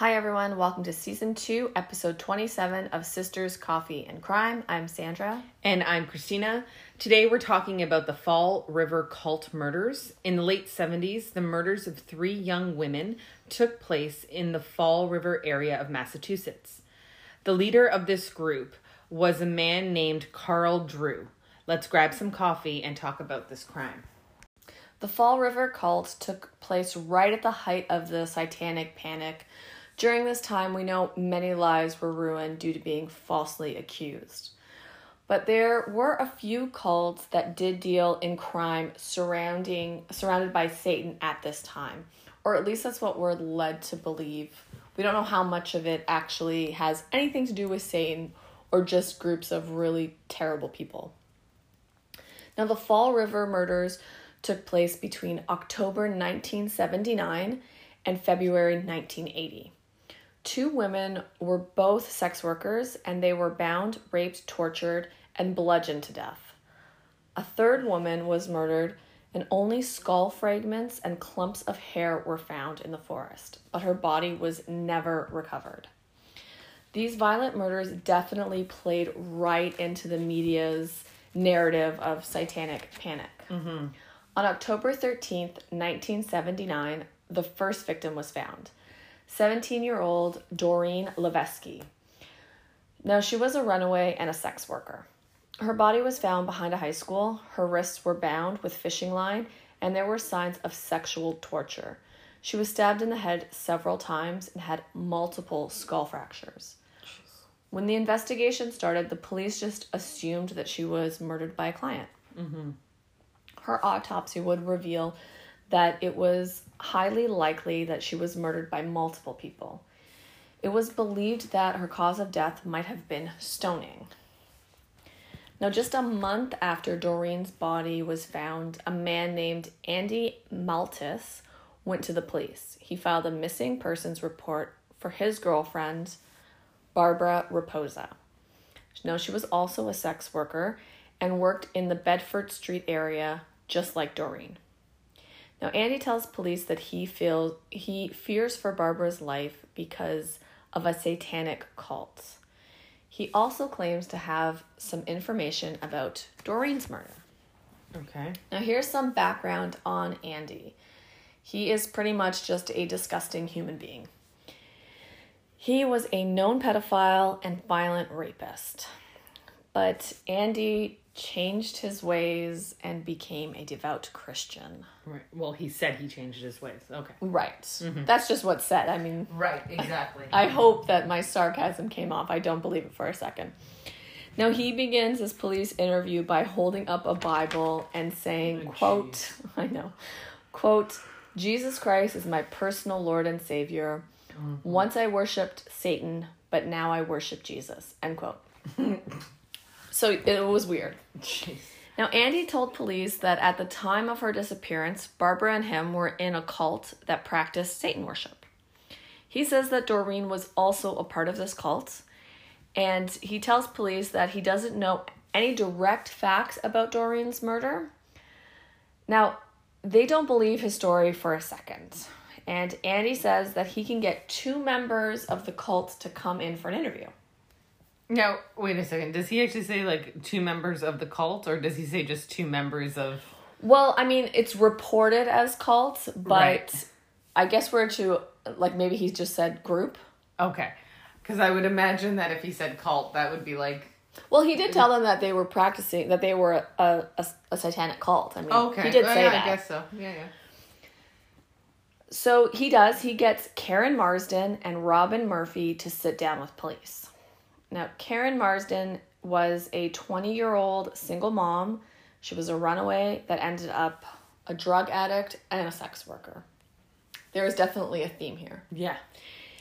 Hi, everyone. Welcome to season two, episode 27 of Sisters, Coffee, and Crime. I'm Sandra. And I'm Christina. Today we're talking about the Fall River cult murders. In the late 70s, the murders of three young women took place in the Fall River area of Massachusetts. The leader of this group was a man named Carl Drew. Let's grab some coffee and talk about this crime. The Fall River cult took place right at the height of the Satanic Panic. During this time, we know many lives were ruined due to being falsely accused. But there were a few cults that did deal in crime surrounding surrounded by Satan at this time, or at least that's what we're led to believe. We don't know how much of it actually has anything to do with Satan or just groups of really terrible people. Now, the Fall River murders took place between October 1979 and February 1980. Two women were both sex workers and they were bound, raped, tortured, and bludgeoned to death. A third woman was murdered, and only skull fragments and clumps of hair were found in the forest, but her body was never recovered. These violent murders definitely played right into the media's narrative of satanic panic. Mm-hmm. On October 13th, 1979, the first victim was found 17 year old Doreen Levesky. Now, she was a runaway and a sex worker. Her body was found behind a high school. Her wrists were bound with fishing line, and there were signs of sexual torture. She was stabbed in the head several times and had multiple skull fractures. When the investigation started, the police just assumed that she was murdered by a client. Mm-hmm. Her autopsy would reveal that it was highly likely that she was murdered by multiple people. It was believed that her cause of death might have been stoning. Now, just a month after Doreen's body was found, a man named Andy Maltais went to the police. He filed a missing persons report for his girlfriend, Barbara Raposa. Now, she was also a sex worker and worked in the Bedford Street area, just like Doreen. Now, Andy tells police that he feels he fears for Barbara's life because of a satanic cult. He also claims to have some information about Doreen's murder. Okay. Now, here's some background on Andy. He is pretty much just a disgusting human being. He was a known pedophile and violent rapist. But Andy changed his ways and became a devout Christian. Right. Well, he said he changed his ways. Okay. Right. Mm-hmm. That's just what's said. I mean, Right. Exactly. I hope that my sarcasm came off. I don't believe it for a second. Now he begins his police interview by holding up a Bible and saying, Oh, quote, I know, quote, Jesus Christ is my personal Lord and Savior. Mm-hmm. Once I worshipped Satan, but now I worship Jesus. End quote. so it was weird. Jeez. Now, Andy told police that at the time of her disappearance, Barbara and him were in a cult that practiced Satan worship. He says that Doreen was also a part of this cult, and he tells police that he doesn't know any direct facts about Doreen's murder. Now, they don't believe his story for a second, and Andy says that he can get two members of the cult to come in for an interview. Now, wait a second. Does he actually say like two members of the cult, or does he say just two members of? Well, I mean, it's reported as cult, but Right. I guess we're to like maybe he's just said group. Okay, because I would imagine that if he said cult, that would be like Well, he did tell them that they were practicing that they were a a, a satanic cult. I mean, okay. he did say yeah, that. I guess so. Yeah, yeah. So he does. He gets Karen Marsden and Robin Murphy to sit down with police. Now, Karen Marsden was a 20 year old single mom. She was a runaway that ended up a drug addict and a sex worker. There is definitely a theme here. Yeah.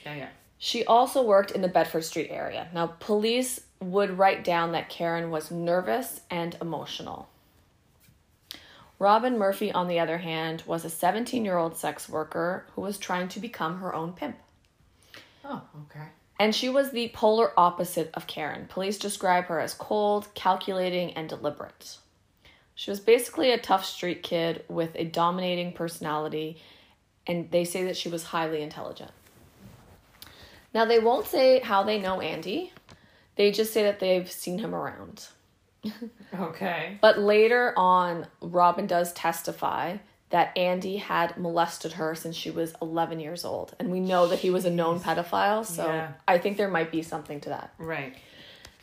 Yeah, yeah. She also worked in the Bedford Street area. Now, police would write down that Karen was nervous and emotional. Robin Murphy, on the other hand, was a 17 year old sex worker who was trying to become her own pimp. Oh, okay. And she was the polar opposite of Karen. Police describe her as cold, calculating, and deliberate. She was basically a tough street kid with a dominating personality, and they say that she was highly intelligent. Now, they won't say how they know Andy, they just say that they've seen him around. Okay. But later on, Robin does testify that Andy had molested her since she was 11 years old. And we know that he was a known pedophile, so Yeah. I think there might be something to that. Right.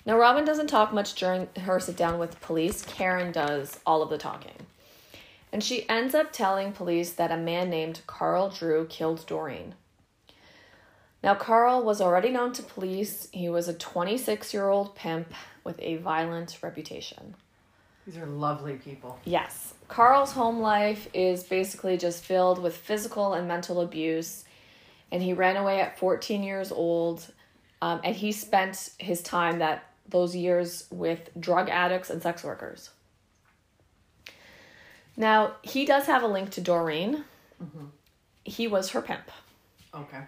Now, Robin doesn't talk much during her sit down with police. Karen does all of the talking. And she ends up telling police that a man named Carl Drew killed Doreen. Now, Carl was already known to police. He was a 26 year old pimp with a violent reputation. These are lovely people. Yes. Carl's home life is basically just filled with physical and mental abuse. And he ran away at 14 years old. Um, and he spent his time that those years with drug addicts and sex workers. Now, he does have a link to Doreen. He was her pimp. Okay.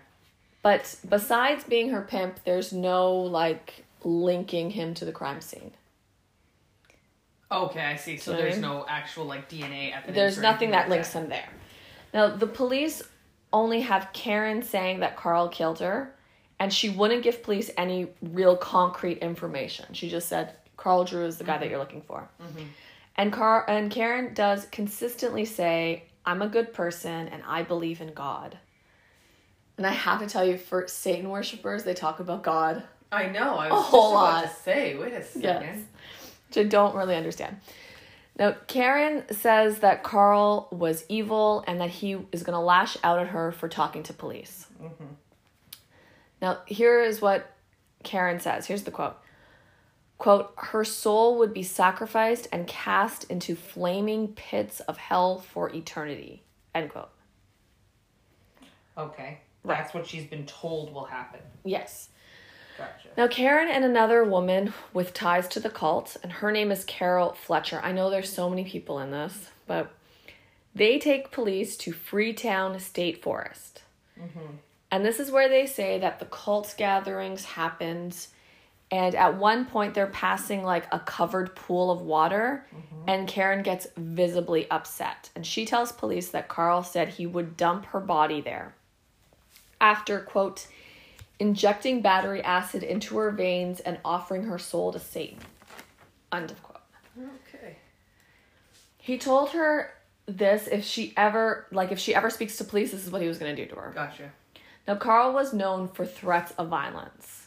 But besides being her pimp, there's no like linking him to the crime scene. Okay, I see. So there's no actual like DNA evidence. There's nothing that like links him there. Now, the police only have Karen saying that Carl killed her, and she wouldn't give police any real concrete information. She just said Carl Drew is the guy that mm-hmm. you're looking for. Mm-hmm. And Car and Karen does consistently say, "I'm a good person and I believe in God." And I have to tell you, for Satan worshippers, they talk about God, I know. I A was whole just about lot. to say. Wait a second. Yes. Which I don't really understand. Now, Karen says that Carl was evil and that he is going to lash out at her for talking to police. Mm-hmm. Now, here is what Karen says. Here's the quote. Quote, her soul would be sacrificed and cast into flaming pits of hell for eternity. End quote. Okay. Right. That's what she's been told will happen. Yes. Gotcha. Now, Karen and another woman with ties to the cult, and her name is Carol Fletcher. I know there's so many people in this, but they take police to Freetown State Forest. Mm-hmm. And this is where they say that the cult gatherings happened. And at one point, they're passing like a covered pool of water, mm-hmm. and Karen gets visibly upset. And she tells police that Carl said he would dump her body there after, quote, injecting battery acid into her veins and offering her soul to Satan. End of quote. Okay. He told her this if she ever like if she ever speaks to police, this is what he was gonna do to her. Gotcha. Now Carl was known for threats of violence.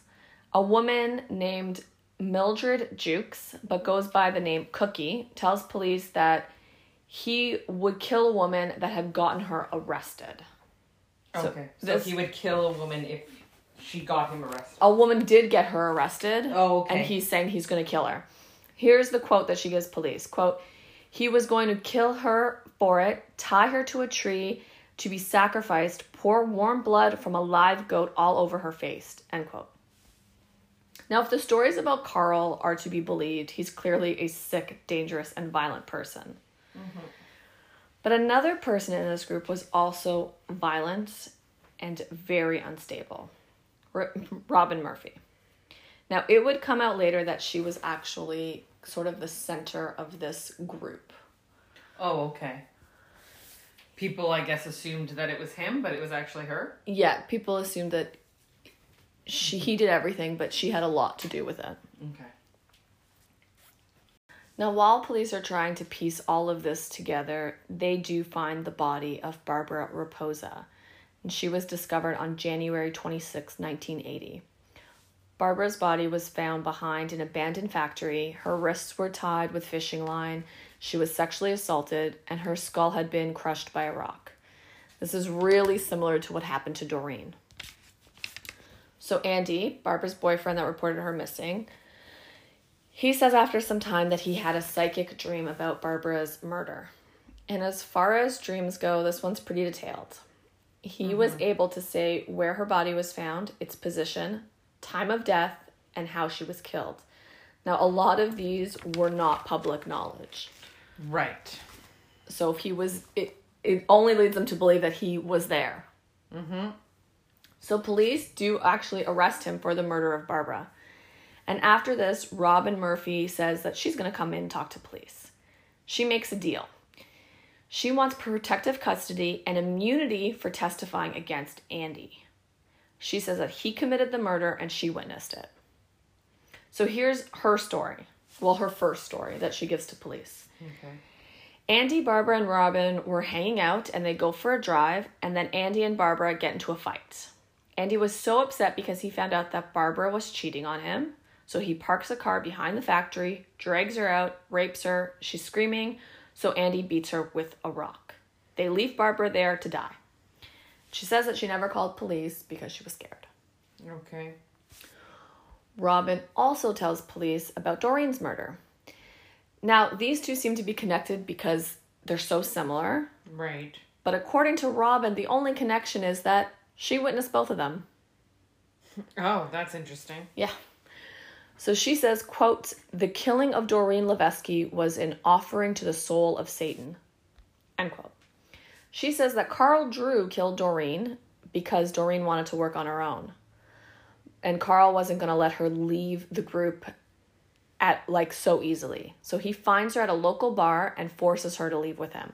A woman named Mildred Jukes, but goes by the name Cookie, tells police that he would kill a woman that had gotten her arrested. So okay. So this- he would kill a woman if she got him arrested. A woman did get her arrested. Oh, okay. And he's saying he's going to kill her. Here's the quote that she gives police. Quote, he was going to kill her for it, tie her to a tree to be sacrificed, pour warm blood from a live goat all over her face. End quote. Now, if the stories about Carl are to be believed, he's clearly a sick, dangerous, and violent person. Mm-hmm. But another person in this group was also violent and very unstable. Robin Murphy. Now, it would come out later that she was actually sort of the center of this group. Oh, okay. People, I guess, assumed that it was him, but it was actually her. Yeah, people assumed that she he did everything, but she had a lot to do with it. Okay. Now, while police are trying to piece all of this together, they do find the body of Barbara Raposa, and she was discovered on January 26, 1980. Barbara's body was found behind an abandoned factory. Her wrists were tied with fishing line. She was sexually assaulted, and her skull had been crushed by a rock. This is really similar to what happened to Doreen. So, Andy, Barbara's boyfriend that reported her missing, he says after some time that he had a psychic dream about Barbara's murder. And as far as dreams go, this one's pretty detailed. He was able to say where her body was found, its position, time of death, and how she was killed. Now, a lot of these were not public knowledge. Right. So if he was, it, it only leads them to believe that he was there. Mm-hmm. So police do actually arrest him for the murder of Barbara. And after this, Robin Murphy says that she's going to come in and talk to police. She makes a deal. She wants protective custody and immunity for testifying against Andy. She says that he committed the murder and she witnessed it. So here's her story. Well, her first story that she gives to police. Okay. Andy, Barbara, and Robin were hanging out and they go for a drive, and then Andy and Barbara get into a fight. Andy was so upset because he found out that Barbara was cheating on him. So he parks a car behind the factory, drags her out, rapes her. She's screaming, so Andy beats her with a rock. They leave Barbara there to die. She says that she never called police because she was scared. Okay. Robin also tells police about Doreen's murder. Now, these two seem to be connected because they're so similar, Right. but according to Robin, the only connection is that she witnessed both of them. Oh, that's interesting. Yeah. So she says, quote, the killing of Doreen Levesky was an offering to the soul of Satan. End quote. She says that Carl Drew killed Doreen because Doreen wanted to work on her own. And Carl wasn't going to let her leave the group at like so easily. So he finds her at a local bar and forces her to leave with him.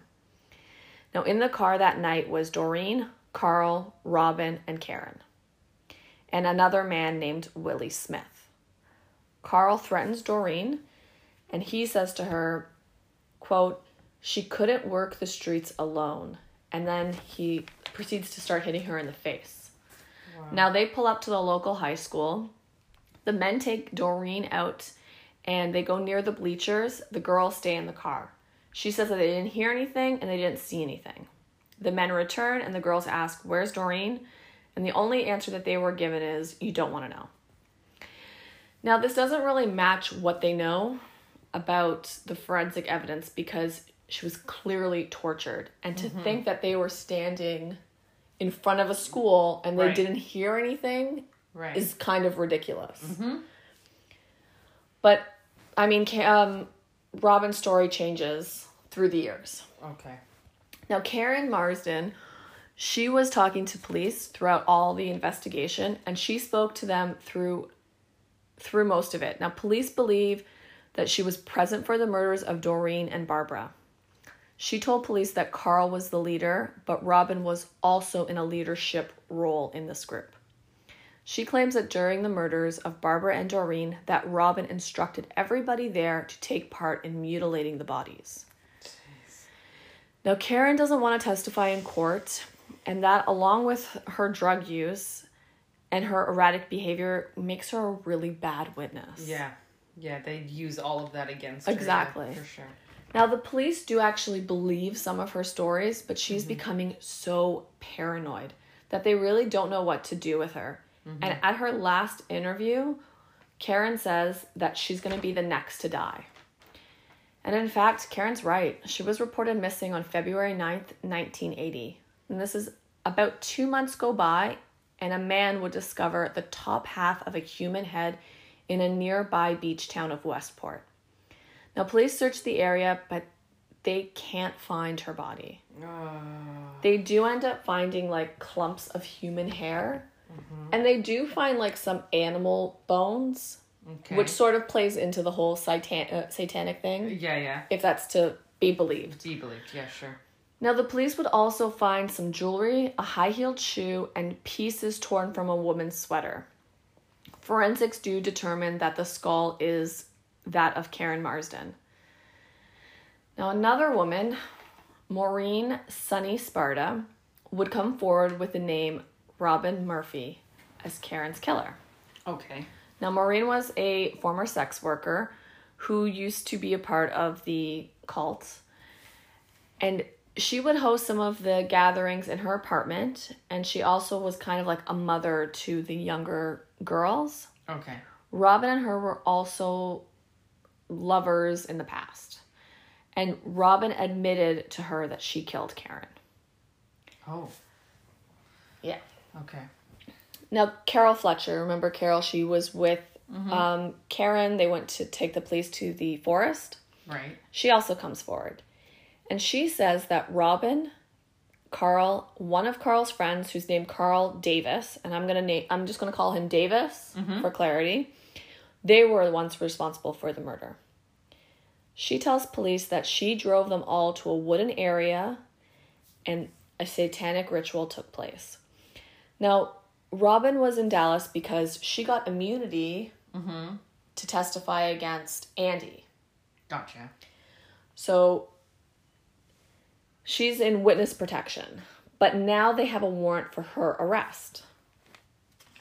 Now in the car that night was Doreen, Carl, Robin, and Karen. And another man named Willie Smith. Carl threatens Doreen and he says to her, quote, she couldn't work the streets alone. And then he proceeds to start hitting her in the face. Now they pull up to the local high school. The men take Doreen out and they go near the bleachers. The girls stay in the car. She says that they didn't hear anything and they didn't see anything. The men return and the girls ask, Where's Doreen? And the only answer that they were given is, You don't want to know. Now, this doesn't really match what they know about the forensic evidence because she was clearly tortured. And to think that they were standing in front of a school and they Right. didn't hear anything Right. is kind of ridiculous. But I mean, um, Robin's story changes through the years. okay. Now, Karen Marsden, she was talking to police throughout all the investigation, and she spoke to them through through most of it. Now, police believe that she was present for the murders of Doreen and Barbara. She told police that Carl was the leader, but Robin was also in a leadership role in this group. She claims that during the murders of Barbara and Doreen that Robin instructed everybody there to take part in mutilating the bodies. Now, Karen doesn't want to testify in court, and that, along with her drug use and her erratic behavior, makes her a really bad witness. Yeah. Yeah, they'd use all of that against her. yeah, Exactly. for sure. Now, the police do actually believe some of her stories, but she's mm-hmm. becoming so paranoid that they really don't know what to do with her. Mm-hmm. And at her last interview, Karen says that she's going to be the next to die. And in fact, Karen's right. She was reported missing on February 9th, 1980. And this is about two months go by, and a man would discover the top half of a human head in a nearby beach town of Westport. Now, police search the area, but they can't find her body. Oh. They do end up finding like clumps of human hair, and they do find like some animal bones, Okay. which sort of plays into the whole satan- uh, satanic thing, Yeah, yeah. if that's to be believed. Do you believe? Yeah, sure. Now, the police would also find some jewelry, a high heeled shoe, and pieces torn from a woman's sweater. Forensics do determine that the skull is that of Karen Marsden. Now, another woman, Maureen Sunny Sparda, would come forward with the name Robin Murphy as Karen's killer. Okay. Now, Maureen was a former sex worker who used to be a part of the cult. And she would host some of the gatherings in her apartment. And she also was kind of like a mother to the younger girls. Okay. Robin and her were also lovers in the past. And Robin admitted to her that she killed Karen. Oh. Yeah. Okay. Now, Carol Fletcher, remember Carol? She was with um, Karen. They went to take the police to the forest. Right. She also comes forward. And she says that Robin, Carl, one of Carl's friends, who's named Carl Davis, and I'm gonna name I'm just gonna call him Davis for clarity, they were the ones responsible for the murder. She tells police that she drove them all to a wooden area and a satanic ritual took place. Now, Robin was in Dallas because she got immunity Mm-hmm. to testify against Andy. Gotcha. So she's in witness protection. But now they have a warrant for her arrest.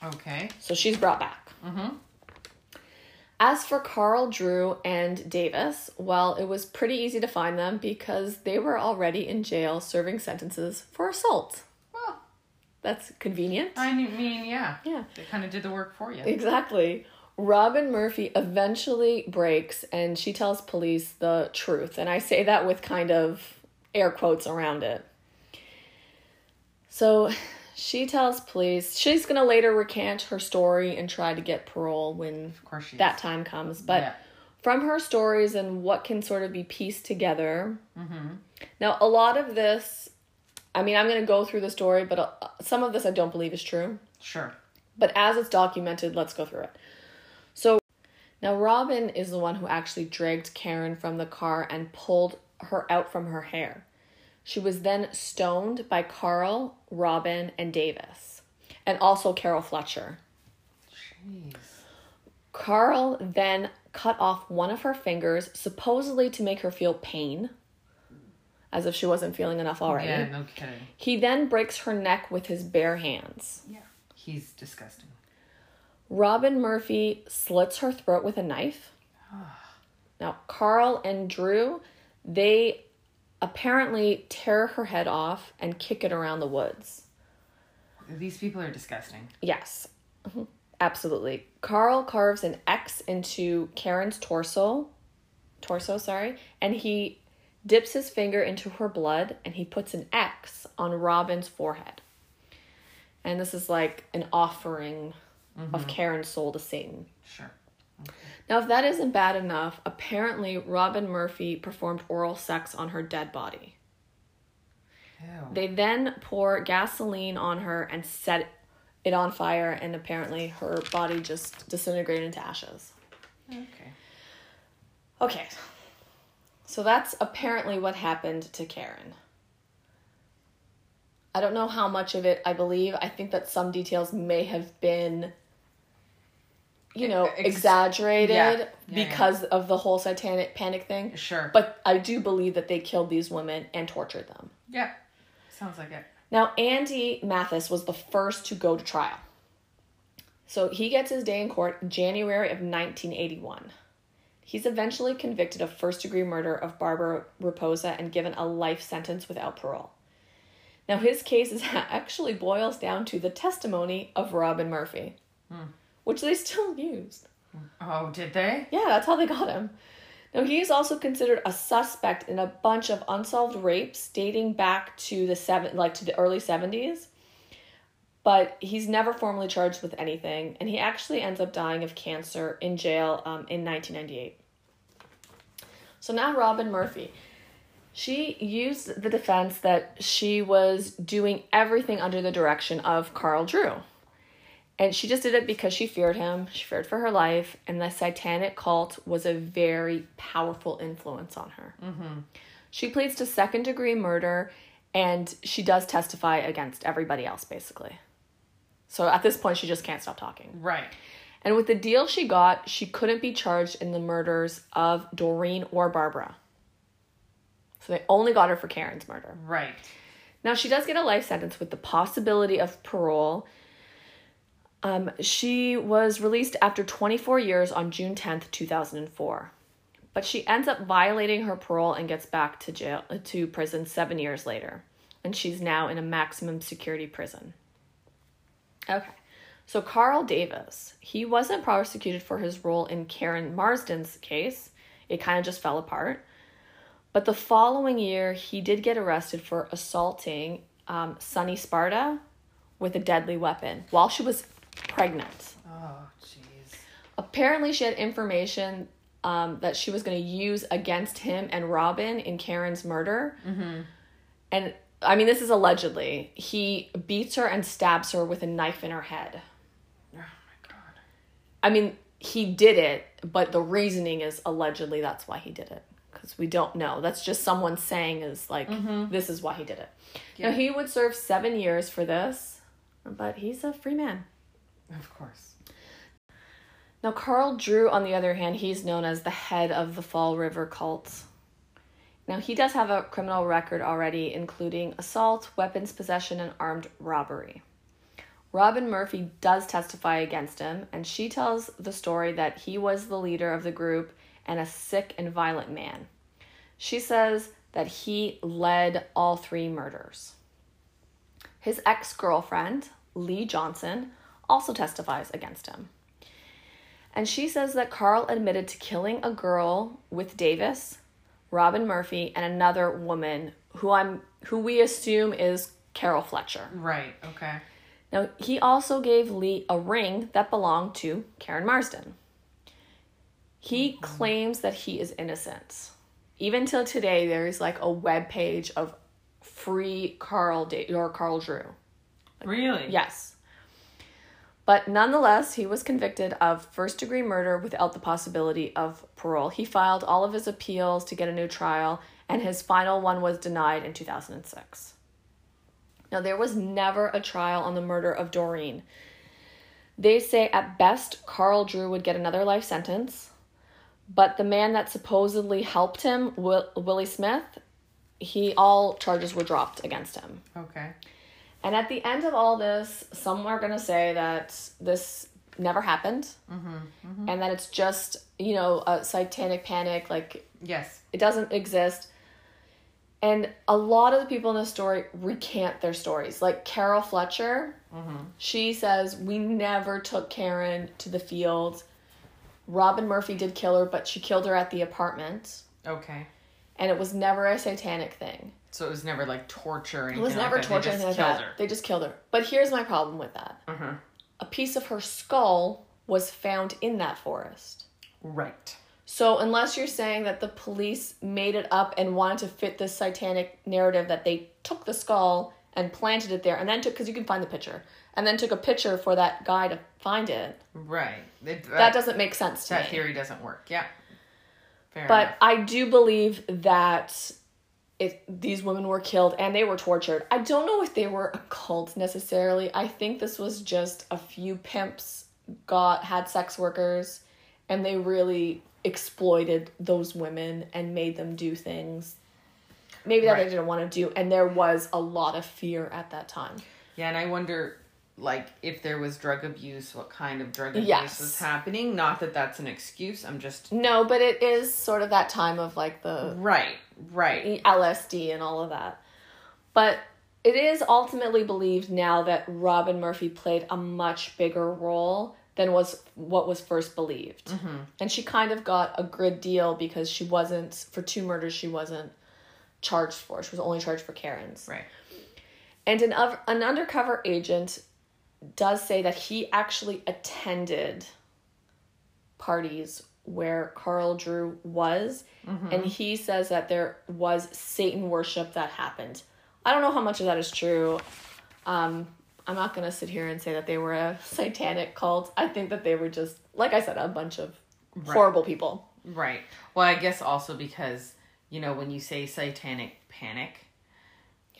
Okay. So she's brought back. Mm-hmm. As for Carl, Drew, and Davis, well, it was pretty easy to find them because they were already in jail serving sentences for assault. Well, That's convenient. I mean, yeah. Yeah. They kind of did the work for you. Exactly. Robin Murphy eventually breaks and she tells police the truth. And I say that with kind of air quotes around it. So she tells police she's going to later recant her story and try to get parole when Of course that time comes. But Yeah. from her stories and what can sort of be pieced together. Mm-hmm. Now, a lot of this, I mean, I'm going to go through the story, but uh, some of this I don't believe is true. Sure. But as it's documented, let's go through it. So now Robin is the one who actually dragged Karen from the car and pulled her out from her hair. She was then stoned by Carl, Robin, and Davis, and also Carol Fletcher. Jeez. Carl then cut off one of her fingers, supposedly to make her feel pain, as if she wasn't feeling enough already. Yeah, no kidding. He then breaks her neck with his bare hands. Yeah. He's disgusting. Robin Murphy slits her throat with a knife. Ah. Now, Carl and Drew, they apparently tear her head off and kick it around the woods. These people are disgusting. Yes, Mhm. absolutely. Carl carves an X into Karen's torso, torso, sorry, and he dips his finger into her blood and he puts an X on Robin's forehead. And this is like an offering of Karen's soul to Satan. Sure. Now, if that isn't bad enough, apparently Robin Murphy performed oral sex on her dead body. Ew. They then pour gasoline on her and set it on fire, and apparently her body just disintegrated into ashes. okay. Okay, so that's apparently what happened to Karen. I don't know how much of it I believe. I think that some details may have been, you know, Ex- exaggerated yeah. Yeah, yeah. because of the whole satanic panic thing. Sure. But I do believe that they killed these women and tortured them. yeah. Sounds like it. Now, Andy Maltais was the first to go to trial. So he gets his day in court January of 1981. He's eventually convicted of first degree murder of Barbara Raposa and given a life sentence without parole. Now, his case is actually boils down to the testimony of Robin Murphy, hmm. Which they still used. Oh, did they? Yeah, that's how they got him. Now, he is also considered a suspect in a bunch of unsolved rapes dating back to the seven, like to the early seventies. But he's never formally charged with anything, and he actually ends up dying of cancer in jail um, in 1998. So now Robin Murphy, she used the defense that she was doing everything under the direction of Carl Drew. And she just did it because she feared him, she feared for her life, and the satanic cult was a very powerful influence on her. Mm-hmm. She pleads to second degree murder and she does testify against everybody else, basically. So at this point, she just can't stop talking. Right. And with the deal she got, she couldn't be charged in the murders of Doreen or Barbara. So they only got her for Karen's murder. Right. Now she does get a life sentence with the possibility of parole. Um, she was released after 24 years on June 10th, 2004. But she ends up violating her parole and gets back to jail to prison 7 years later. And she's now in a maximum security prison. Okay. So Carl Davis, he wasn't prosecuted for his role in Karen Marsden's case. It kind of just fell apart. But the following year, he did get arrested for assaulting um, Sunny Sparda with a deadly weapon while she was pregnant. Oh, jeez. Apparently, she had information um, that she was going to use against him and Robin in Karen's murder. Mm-hmm. And I mean, this is allegedly. He beats her and stabs her with a knife in her head. Oh my god. I mean, he did it, but the reasoning is allegedly that's why he did it. Because we don't know. That's just someone saying is like, this is why he did it. Now, he would serve seven years for this. but he's a free man. Of course. Now, Carl Drew, on the other hand, he's known as the head of the Fall River cult. Now, he does have a criminal record already, including assault, weapons possession, and armed robbery. Robin Murphy does testify against him, and she tells the story that he was the leader of the group and a sick and violent man. She says that he led all three murders. His ex girlfriend, Lee Johnson, also testifies against him. And she says that Carl admitted to killing a girl with Davis, Robin Murphy, and another woman who I'm who we assume is Carol Fletcher. Right. Okay. Now, he also gave Lee a ring that belonged to Karen Marsden. He mm-hmm. claims that he is innocent. Even till today, there is like a web page of free Carl da- or Carl Drew. Really? Yes. But nonetheless, he was convicted of first degree murder without the possibility of parole. He filed all of his appeals to get a new trial, and his final one was denied in 2006. Now, there was never a trial on the murder of Doreen. They say at best Carl Drew would get another life sentence, but the man that supposedly helped him, Will- Willie Smith, he all charges were dropped against him. Okay. And at the end of all this, some are going to say that this never happened mm-hmm, mm-hmm. and that it's just, you know, a satanic panic, like Yes. it doesn't exist. And a lot of the people in the story recant their stories. Like Carol Fletcher, mm-hmm. she says, We never took Karen to the field. Robin Murphy did kill her, but she killed her at the apartment. Okay. And it was never a satanic thing. So it was never like torture or It was never like torture They just like killed that. her. They just killed her. But here's my problem with that. Uh-huh. A piece of her skull was found in that forest. Right. So unless you're saying that the police made it up and wanted to fit this satanic narrative that they took the skull and planted it there and then took because you can find the picture and then took a picture for that guy to find it, Right. It- that doesn't make sense to That me. That theory doesn't work. Yeah. Fair enough. But enough. I do believe that it these women were killed and they were tortured. I don't know if they were a cult necessarily. I think this was just a few pimps got had sex workers and they really exploited those women and made them do things maybe that Right. they didn't want to do and there was a lot of fear at that time. Yeah, and I wonder, like, if there was drug abuse, what kind of drug abuse Yes. was happening. Not that that's an excuse. I'm just No, but it is sort of that time of like the right, right. LSD and all of that. But it is ultimately believed now that Robin Murphy played a much bigger role than was what was first believed. Mm-hmm. And she kind of got a good deal because she wasn't for two murders she wasn't charged for. She was only charged for Karen's. Right. And an an undercover agent does say that he actually attended parties where Carl Drew was, and he says that there was Satan worship that happened. I don't know how much of that is true. Um, I'm not gonna sit here and say that they were a satanic cult. I think that they were just, like I said, a bunch of horrible people. Right. Well, I guess also because, you know, when you say satanic panic,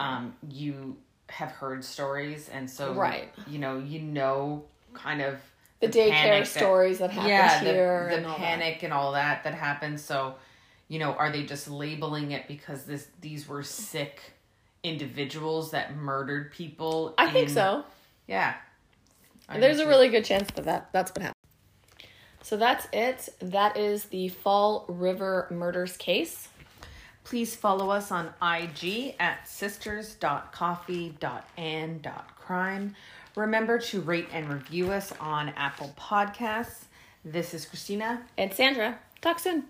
um, you have heard stories and so Right. you know, you know kind of The, daycare that- stories that happened yeah, here the, and the all panic and all that that happens. So, you know, are they just labeling it because this these were sick individuals that murdered people? I think so. Yeah. I There's a really good chance that, that that's what happened. So that's it. That is the Fall River murders case. Please follow us on IG at sisters.coffee.and.crime. Remember to rate and review us on Apple Podcasts. This is Christina. And Sandra, talk soon.